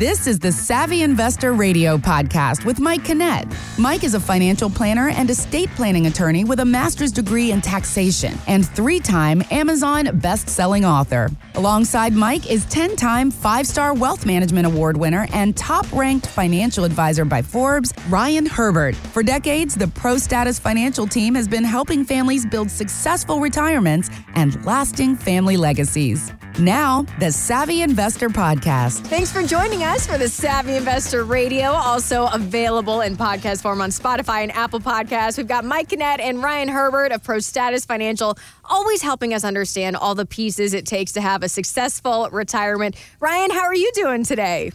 This is the Savvy Investor Radio podcast with Mike Kinnett. Mike is a financial planner and estate planning attorney with a master's degree in taxation and three time Amazon best-selling author. Alongside Mike is 10 time five star wealth management award winner and top ranked financial advisor by Forbes, Ryan Herbert. For decades, the Pro Status Financial team has been helping families build successful retirements and lasting family legacies. Now, the Savvy Investor Podcast. Thanks for joining us for the Savvy Investor Radio, also available in podcast form on Spotify and Apple Podcasts. We've got Mike Kinnett and Ryan Herbert of Pro Status Financial, always helping us understand all the pieces it takes to have a successful retirement. Ryan, how are you doing today?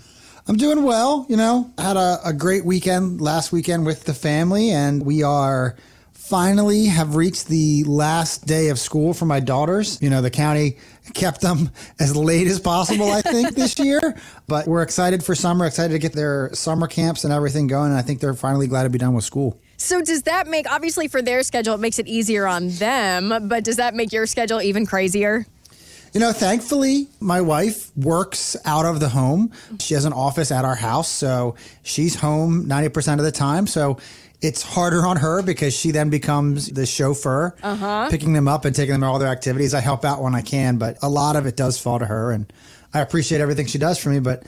I'm doing well. You know, had a, a great weekend last weekend with the family, and we are finally have reached the last day of school for my daughters. You know, the county kept them as late as possible, I think, this year. But we're excited for summer, excited to get their summer camps and everything going. And I think they're finally glad to be done with school. So, does that make, obviously, for their schedule, it makes it easier on them, but does that make your schedule even crazier? You know, thankfully, my wife works out of the home. She has an office at our house. So she's home 90% of the time. So it's harder on her because she then becomes the chauffeur, uh-huh. picking them up and taking them to all their activities. I help out when I can, but a lot of it does fall to her, and I appreciate everything she does for me. But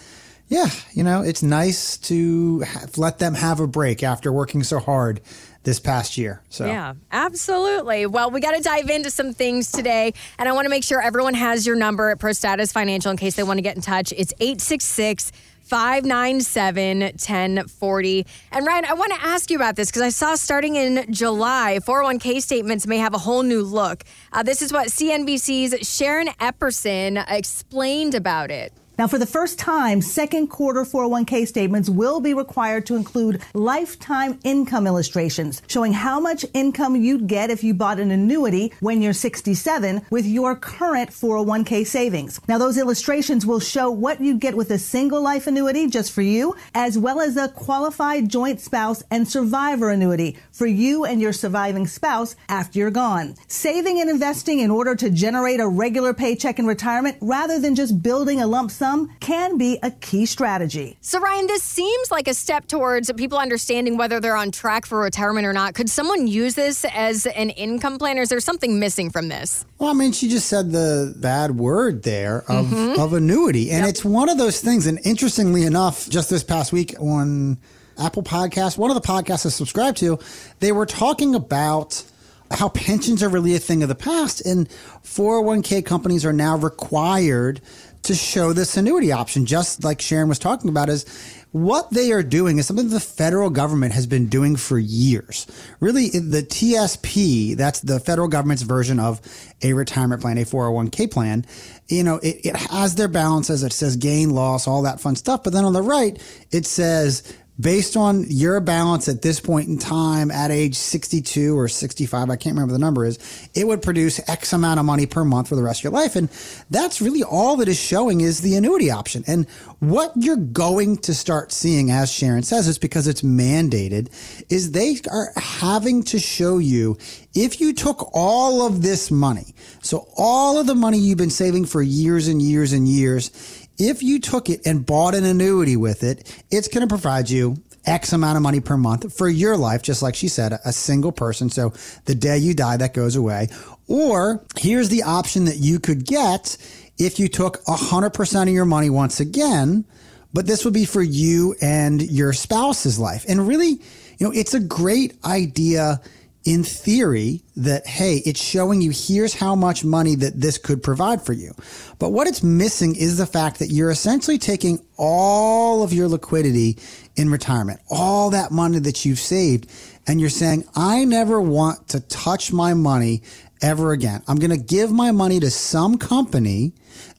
yeah, you know, it's nice to have, let them have a break after working so hard this past year. So Yeah, absolutely. Well, we got to dive into some things today, and I want to make sure everyone has your number at Pro Status Financial in case they want to get in touch. It's 866 597 1040. And Ryan, I want to ask you about this because I saw starting in July, 401k statements may have a whole new look. Uh, this is what CNBC's Sharon Epperson explained about it. Now, for the first time, second quarter 401k statements will be required to include lifetime income illustrations showing how much income you'd get if you bought an annuity when you're 67 with your current 401k savings. Now, those illustrations will show what you'd get with a single life annuity just for you, as well as a qualified joint spouse and survivor annuity for you and your surviving spouse after you're gone. Saving and investing in order to generate a regular paycheck in retirement rather than just building a lump sum some can be a key strategy. So, Ryan, this seems like a step towards people understanding whether they're on track for retirement or not. Could someone use this as an income plan, or is there something missing from this? Well, I mean, she just said the bad word there of, mm-hmm. of annuity. And yep. it's one of those things. And interestingly enough, just this past week on Apple Podcast, one of the podcasts I subscribed to, they were talking about how pensions are really a thing of the past and 401k companies are now required to show this annuity option, just like Sharon was talking about, is what they are doing is something the federal government has been doing for years. Really, the TSP, that's the federal government's version of a retirement plan, a 401k plan. You know, it, it has their balances. It says gain, loss, all that fun stuff. But then on the right, it says based on your balance at this point in time at age 62 or 65, I can't remember the number is, it would produce X amount of money per month for the rest of your life. And that's really all that is showing is the annuity option. And what you're going to start seeing, as Sharon says, is because it's mandated, is they are having to show you if you took all of this money, so all of the money you've been saving for years and years and years, if you took it and bought an annuity with it, it's going to provide you X amount of money per month for your life, just like she said, a single person. So the day you die, that goes away. Or here's the option that you could get if you took 100% of your money once again, but this would be for you and your spouse's life. And really, you know, it's a great idea in theory that, hey, it's showing you here's how much money that this could provide for you. But what it's missing is the fact that you're essentially taking all of your liquidity in retirement, all that money that you've saved, and you're saying, I never want to touch my money ever again. I'm going to give my money to some company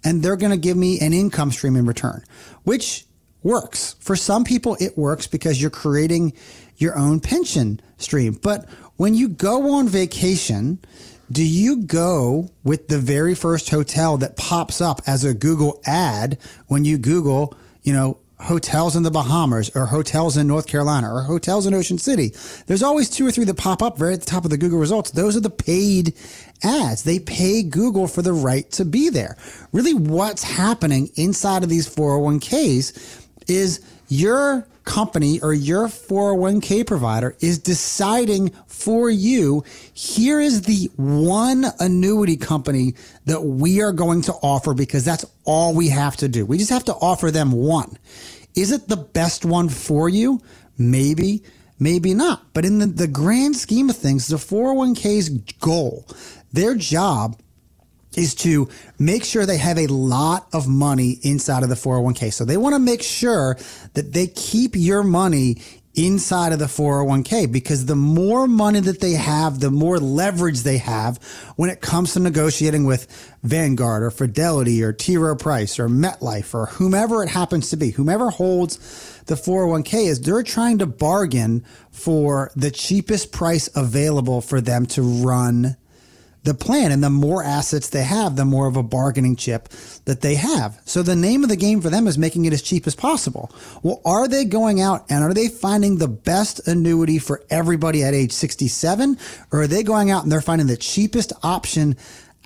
and they're going to give me an income stream in return, which works. For some people, it works because you're creating your own pension stream. But when you go on vacation, do you go with the very first hotel that pops up as a Google ad when you Google, you know, hotels in the Bahamas or hotels in North Carolina or hotels in Ocean City? There's always two or three that pop up right at the top of the Google results. Those are the paid ads. They pay Google for the right to be there. Really, what's happening inside of these 401ks is your company or your 401k provider is deciding for you here is the one annuity company that we are going to offer because that's all we have to do. We just have to offer them one. Is it the best one for you? Maybe, maybe not. But in the, the grand scheme of things, the 401k's goal, their job is to make sure they have a lot of money inside of the 401k. So they want to make sure that they keep your money inside of the 401k because the more money that they have, the more leverage they have when it comes to negotiating with Vanguard or Fidelity or T. Rowe Price or MetLife or whomever it happens to be, whomever holds the 401k is they're trying to bargain for the cheapest price available for them to run the plan. And the more assets they have, the more of a bargaining chip that they have. So the name of the game for them is making it as cheap as possible. Well, are they going out and are they finding the best annuity for everybody at age 67? Or are they going out and they're finding the cheapest option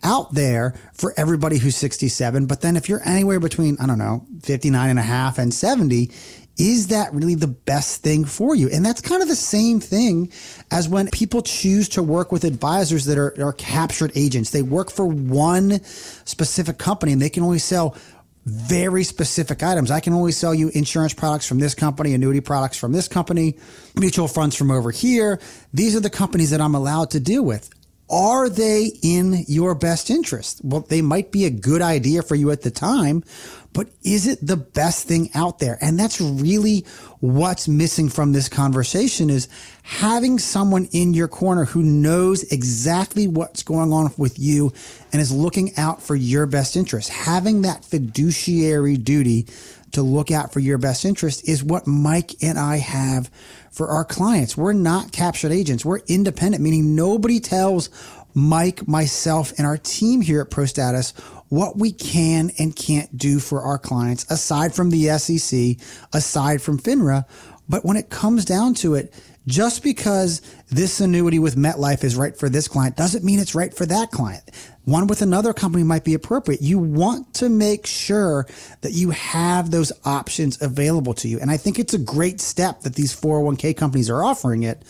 out there for everybody who's 67. But then if you're anywhere between, I don't know, 59 and a half and 70, is that really the best thing for you? And that's kind of the same thing as when people choose to work with advisors that are, are captured agents. They work for one specific company and they can only sell very specific items. I can only sell you insurance products from this company, annuity products from this company, mutual funds from over here. These are the companies that I'm allowed to deal with. Are they in your best interest? Well, they might be a good idea for you at the time, but is it the best thing out there? And that's really what's missing from this conversation is having someone in your corner who knows exactly what's going on with you and is looking out for your best interest. Having that fiduciary duty to look out for your best interest is what Mike and I have for our clients. We're not captured agents. We're independent, meaning nobody tells Mike, myself, and our team here at ProStatus what we can and can't do for our clients aside from the SEC, aside from FINRA. But when it comes down to it, just because this annuity with MetLife is right for this client doesn't mean it's right for that client. One with another company might be appropriate. You want to make sure that you have those options available to you. And I think it's a great step that these 401k companies are offering it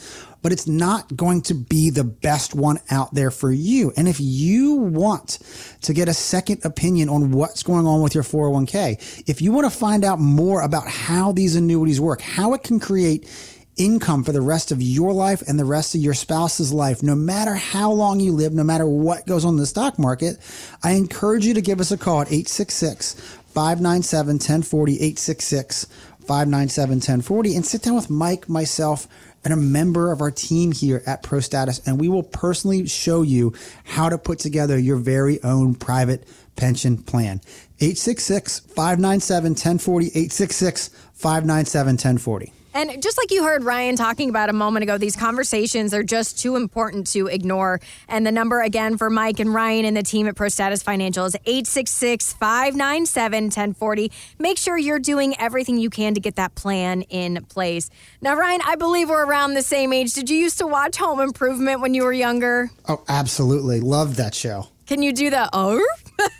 but it's not going to be the best one out there for you. And if you want to get a second opinion on what's going on with your 401k, if you want to find out more about how these annuities work, how it can create income for the rest of your life and the rest of your spouse's life, no matter how long you live, no matter what goes on in the stock market, I encourage you to give us a call at 866 597 1040, 866 597 1040, and sit down with Mike, myself, and a member of our team here at Pro Status, and we will personally show you how to put together your very own private pension plan. 866 597 1040, 866 597 1040. And just like you heard Ryan talking about a moment ago, these conversations are just too important to ignore. And the number again for Mike and Ryan and the team at ProStatus Financial is 866 597 1040. Make sure you're doing everything you can to get that plan in place. Now, Ryan, I believe we're around the same age. Did you used to watch Home Improvement when you were younger? Oh, absolutely. Loved that show. Can you do the oh?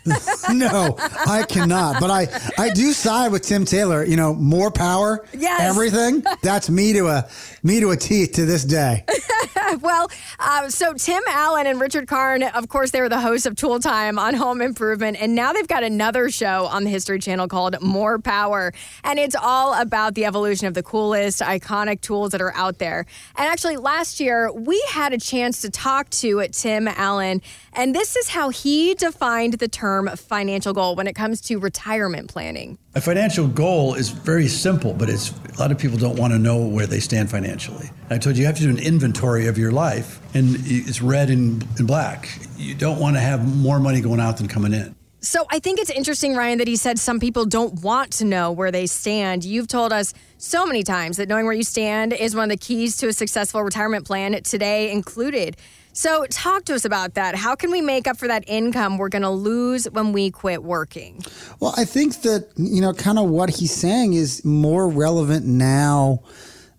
no, I cannot. But I, I do side with Tim Taylor. You know, more power, yes. everything. That's me to a me to a T to this day. well, uh, so Tim Allen and Richard Karn, of course, they were the hosts of Tool Time on Home Improvement, and now they've got another show on the History Channel called More Power, and it's all about the evolution of the coolest, iconic tools that are out there. And actually, last year we had a chance to talk to Tim Allen, and this is how he defined the term financial goal when it comes to retirement planning. A financial goal is very simple, but it's a lot of people don't want to know where they stand financially. I told you you have to do an inventory of your life, and it's red and, and black. You don't want to have more money going out than coming in. So I think it's interesting, Ryan, that he said some people don't want to know where they stand. You've told us so many times that knowing where you stand is one of the keys to a successful retirement plan, today included. So, talk to us about that. How can we make up for that income we're going to lose when we quit working? Well, I think that, you know, kind of what he's saying is more relevant now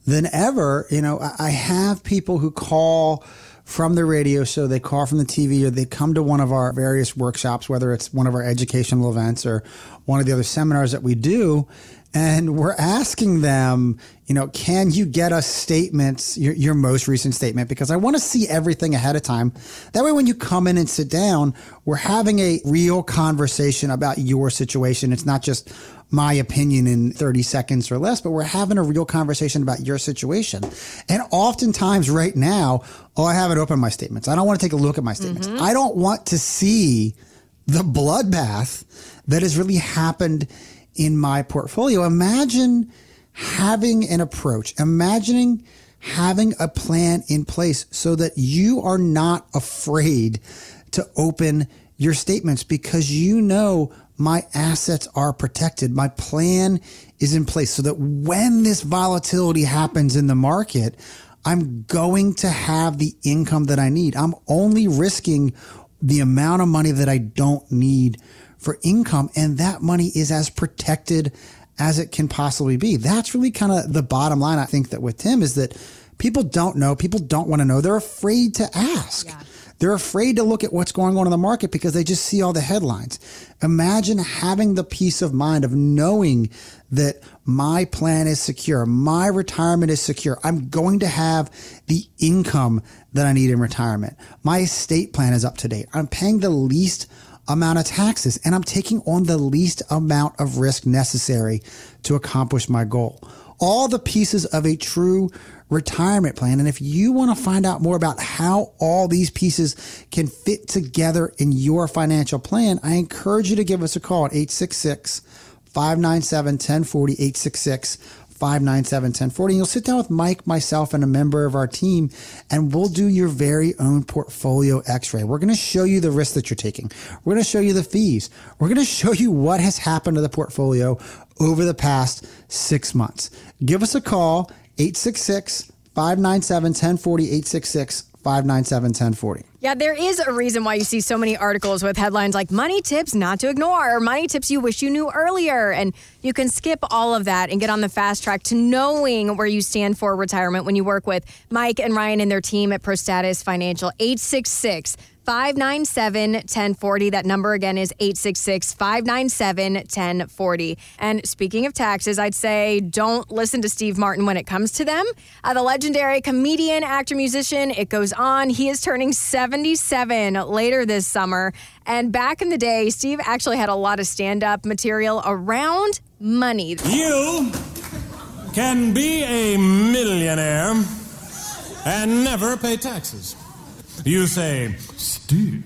than ever. You know, I have people who call from the radio show, they call from the TV, or they come to one of our various workshops, whether it's one of our educational events or one of the other seminars that we do and we're asking them, you know, can you get us statements, your, your most recent statement? Because I want to see everything ahead of time. That way, when you come in and sit down, we're having a real conversation about your situation. It's not just my opinion in 30 seconds or less, but we're having a real conversation about your situation. And oftentimes right now, oh, I haven't opened my statements. I don't want to take a look at my statements. Mm-hmm. I don't want to see the bloodbath that has really happened in my portfolio. Imagine having an approach, imagining having a plan in place so that you are not afraid to open your statements because you know my assets are protected. My plan is in place so that when this volatility happens in the market, I'm going to have the income that I need. I'm only risking the amount of money that I don't need for income. And that money is as protected as it can possibly be. That's really kind of the bottom line. I think that with Tim is that people don't know. People don't want to know. They're afraid to ask. Yeah. They're afraid to look at what's going on in the market because they just see all the headlines. Imagine having the peace of mind of knowing that my plan is secure. My retirement is secure. I'm going to have the income that I need in retirement. My estate plan is up to date. I'm paying the least amount of taxes and I'm taking on the least amount of risk necessary to accomplish my goal. All the pieces of a true retirement plan. And if you want to find out more about how all these pieces can fit together in your financial plan, I encourage you to give us a call at 866 597 1040 866 597 1040. You'll sit down with Mike, myself, and a member of our team, and we'll do your very own portfolio x ray. We're going to show you the risk that you're taking. We're going to show you the fees. We're going to show you what has happened to the portfolio over the past six months. Give us a call, 866 597 1040, 866 597 1040. Yeah, there is a reason why you see so many articles with headlines like money tips not to ignore or money tips you wish you knew earlier. And you can skip all of that and get on the fast track to knowing where you stand for retirement when you work with Mike and Ryan and their team at ProStatus Financial. 866 597 1040. That number again is 866 597 1040. And speaking of taxes, I'd say don't listen to Steve Martin when it comes to them. Uh, the legendary comedian, actor, musician, it goes on. He is turning 77 later this summer. And back in the day, Steve actually had a lot of stand up material around money. You can be a millionaire and never pay taxes. You say, Steve,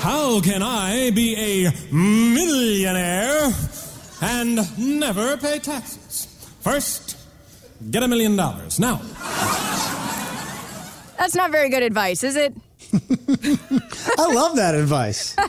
how can I be a millionaire and never pay taxes? First, get a million dollars. Now, That's not very good advice, is it? I love that advice. You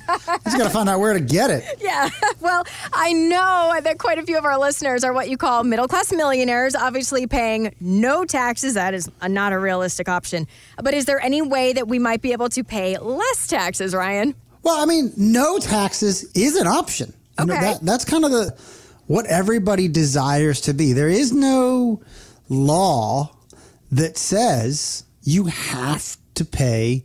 just got to find out where to get it. Yeah. Well, I know that quite a few of our listeners are what you call middle class millionaires, obviously paying no taxes. That is not a realistic option. But is there any way that we might be able to pay less taxes, Ryan? Well, I mean, no taxes is an option. You know, Okay. that, that's kind of the what everybody desires to be. There is no law that says you have to pay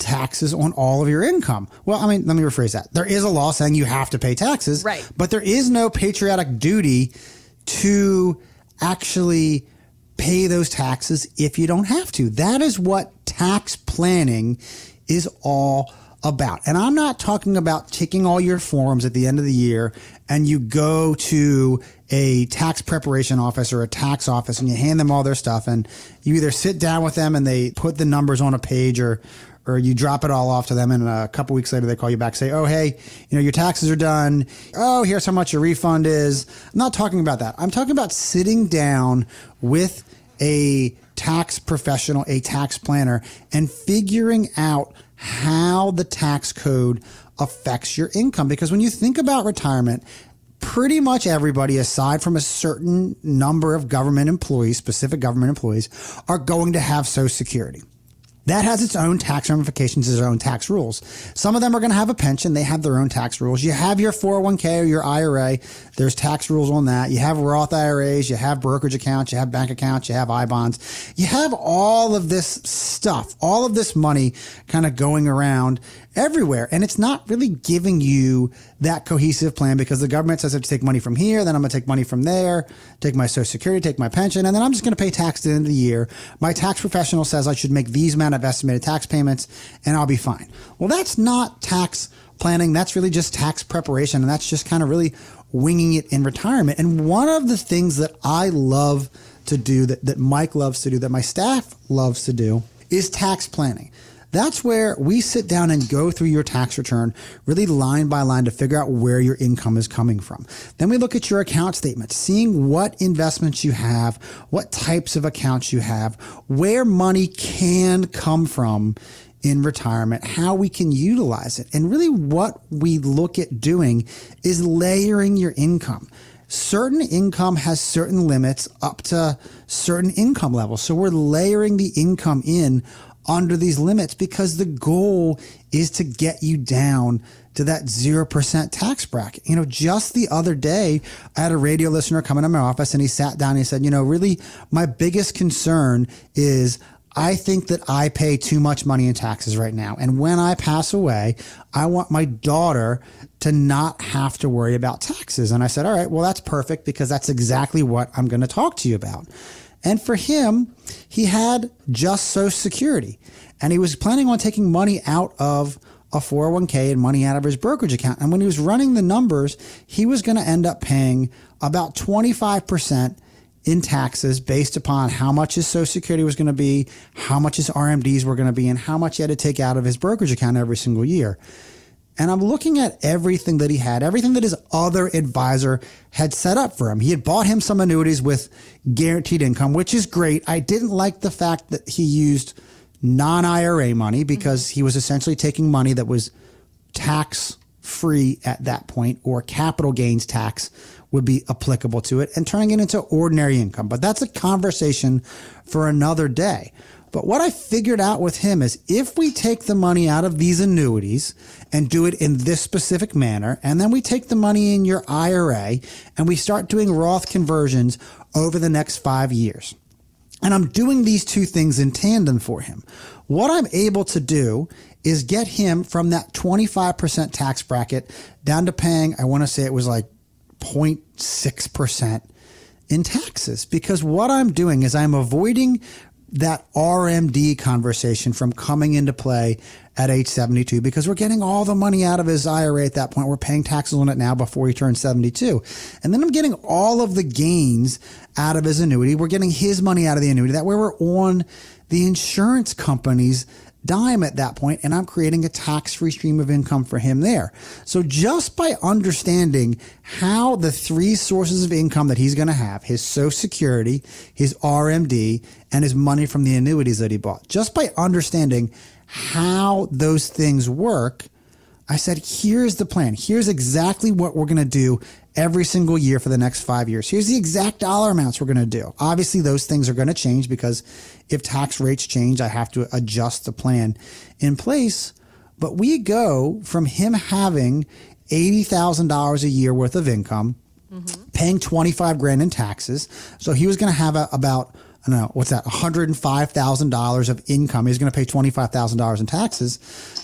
taxes on all of your income. Well, I mean, let me rephrase that. There is a law saying you have to pay taxes, Right. but there is no patriotic duty to actually pay those taxes if you don't have to. That is what tax planning is all about. And I'm not talking about taking all your forms at the end of the year and you go to a tax preparation office or a tax office and you hand them all their stuff and you either sit down with them and they put the numbers on a page or or you drop it all off to them and a couple weeks later they call you back say oh hey you know your taxes are done. Oh here's how much your refund is. I'm not talking about that. I'm talking about sitting down with a tax professional a tax planner and figuring out how the tax code affects your income. Because when you think about retirement pretty much everybody, aside from a certain number of government employees, specific government employees, are going to have Social Security. That has its own tax ramifications, its own tax rules. Some of them are going to have a pension. They have their own tax rules. You have your 401k or your IRA. There's tax rules on that. You have Roth IRAs. You have brokerage accounts. You have bank accounts. You have I bonds. You have all of this stuff, all of this money kind of going around everywhere. And it's not really giving you that cohesive plan because the government says I have to take money from here, then I'm going to take money from there, take my social security, take my pension, and then I'm just going to pay tax at the end of the year. My tax professional says I should make these amount of estimated tax payments and I'll be fine. Well, that's not tax planning. That's really just tax preparation. And that's just kind of really winging it in retirement. And one of the things that I love to do, that, that Mike loves to do, that my staff loves to do, is tax planning. That's where we sit down and go through your tax return, really line by line to figure out where your income is coming from. Then we look at your account statement, seeing what investments you have, what types of accounts you have, where money can come from in retirement, how we can utilize it. And really what we look at doing is layering your income. Certain income has certain limits up to certain income levels. So we're layering the income in under these limits because the goal is to get you down to that 0% tax bracket. You know, just the other day, I had a radio listener come into my office and he sat down and he said, you know, really my biggest concern is I think that I pay too much money in taxes right now. And when I pass away, I want my daughter to not have to worry about taxes. And I said, all right, well, that's perfect because that's exactly what I'm going to talk to you about. And for him, he had just Social Security and he was planning on taking money out of a 401k and money out of his brokerage account. And when he was running the numbers, he was going to end up paying about 25% in taxes based upon how much his Social Security was going to be, how much his RMDs were going to be, and how much he had to take out of his brokerage account every single year. And I'm looking at everything that he had, everything that his other advisor had set up for him. He had bought him some annuities with guaranteed income, which is great. I didn't like the fact that he used non IRA money because he was essentially taking money that was tax free at that point or capital gains tax would be applicable to it and turning it into ordinary income. But that's a conversation for another day. But what I figured out with him is if we take the money out of these annuities and do it in this specific manner, and then we take the money in your IRA and we start doing Roth conversions over the next five years. And I'm doing these two things in tandem for him. What I'm able to do is get him from that 25% tax bracket down to paying, I want to say it was like 0.6% in taxes because what I'm doing is I'm avoiding that RMD conversation from coming into play at age 72 because we're getting all the money out of his IRA at that point. We're paying taxes on it now before he turns 72. And then I'm getting all of the gains out of his annuity. We're getting his money out of the annuity. That way we're on the insurance company's dime at that point and I'm creating a tax free stream of income for him there. So just by understanding how the three sources of income that he's going to have, his social security, his RMD, and his money from the annuities that he bought, just by understanding how those things work, I said, here's the plan. Here's exactly what we're going to do every single year for the next five years. Here's the exact dollar amounts we're going to do. Obviously, those things are going to change because if tax rates change, I have to adjust the plan in place. But we go from him having $80,000 a year worth of income, mm-hmm. paying 25 grand in taxes. So he was going to have a, about I don't know, what's that, $105,000 of income. He's going to pay $25,000 in taxes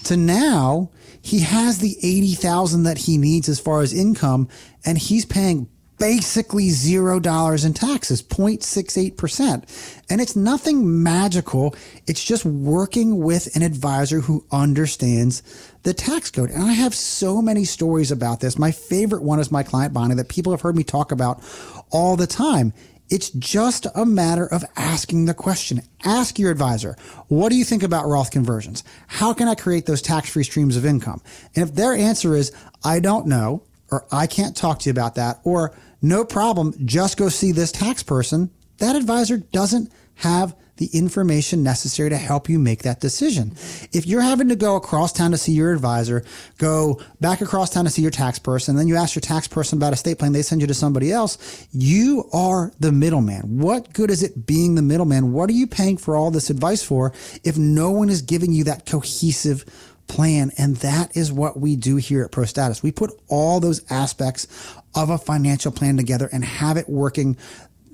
to now he has the 80,000 that he needs as far as income and he's paying basically zero dollars in taxes, 0.68%. And it's nothing magical. It's just working with an advisor who understands the tax code. And I have so many stories about this. My favorite one is my client Bonnie that people have heard me talk about all the time. It's just a matter of asking the question. Ask your advisor, what do you think about Roth conversions? How can I create those tax free streams of income? And if their answer is, I don't know, or I can't talk to you about that, or no problem, just go see this tax person, that advisor doesn't have the information necessary to help you make that decision. If you're having to go across town to see your advisor, go back across town to see your tax person, then you ask your tax person about estate plan, they send you to somebody else, you are the middleman. What good is it being the middleman? What are you paying for all this advice for if no one is giving you that cohesive plan. And that is what we do here at ProStatus. We put all those aspects of a financial plan together and have it working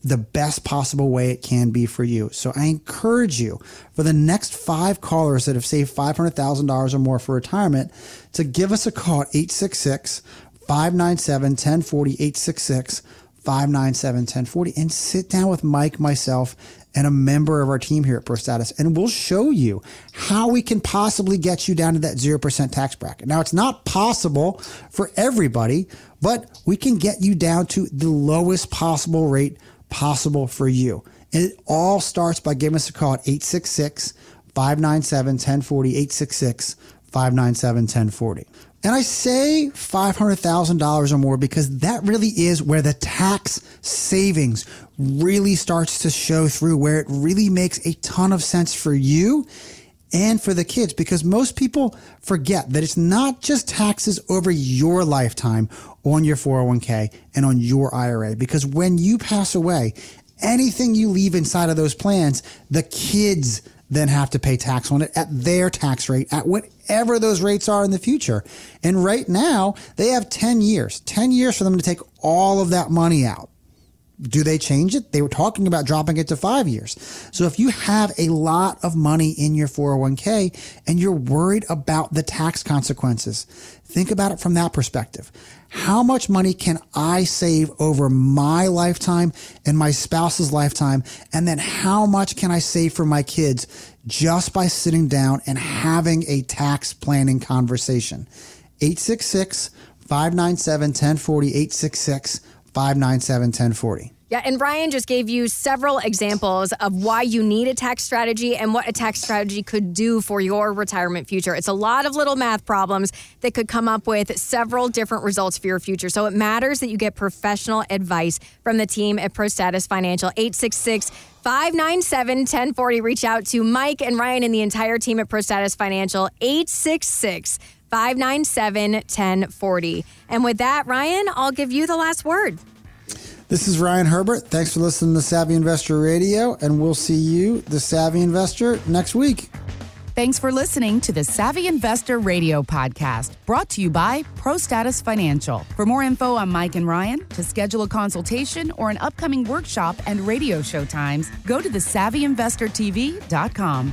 the best possible way it can be for you. So I encourage you for the next five callers that have saved $500,000 or more for retirement to give us a call at 866 597 1040 866 597 1040 and sit down with Mike, myself, and a member of our team here at ProStatus, and we'll show you how we can possibly get you down to that 0% tax bracket. Now, it's not possible for everybody, but we can get you down to the lowest possible rate possible for you. And it all starts by giving us a call at 866 597 1040, 866 597 1040. And I say $500,000 or more because that really is where the tax savings really starts to show through, where it really makes a ton of sense for you and for the kids because most people forget that it's not just taxes over your lifetime on your 401k and on your IRA. Because when you pass away, anything you leave inside of those plans, the kids then have to pay tax on it at their tax rate at whatever those rates are in the future. And right now, they have 10 years, 10 years for them to take all of that money out. Do they change it? They were talking about dropping it to five years. So if you have a lot of money in your 401k and you're worried about the tax consequences, think about it from that perspective. How much money can I save over my lifetime and my spouse's lifetime? And then how much can I save for my kids just by sitting down and having a tax planning conversation? 866 597 1040, 866 597 1040. Yeah, and Ryan just gave you several examples of why you need a tax strategy and what a tax strategy could do for your retirement future. It's a lot of little math problems that could come up with several different results for your future. So it matters that you get professional advice from the team at ProStatus Financial. 866 597 1040. Reach out to Mike and Ryan and the entire team at ProStatus Financial. 866 597 1040. And with that, Ryan, I'll give you the last word. This is Ryan Herbert. Thanks for listening to Savvy Investor Radio, and we'll see you, the Savvy Investor, next week. Thanks for listening to the Savvy Investor Radio podcast, brought to you by ProStatus Financial. For more info on Mike and Ryan, to schedule a consultation or an upcoming workshop and radio show times, go to thesavvyinvestortv.com.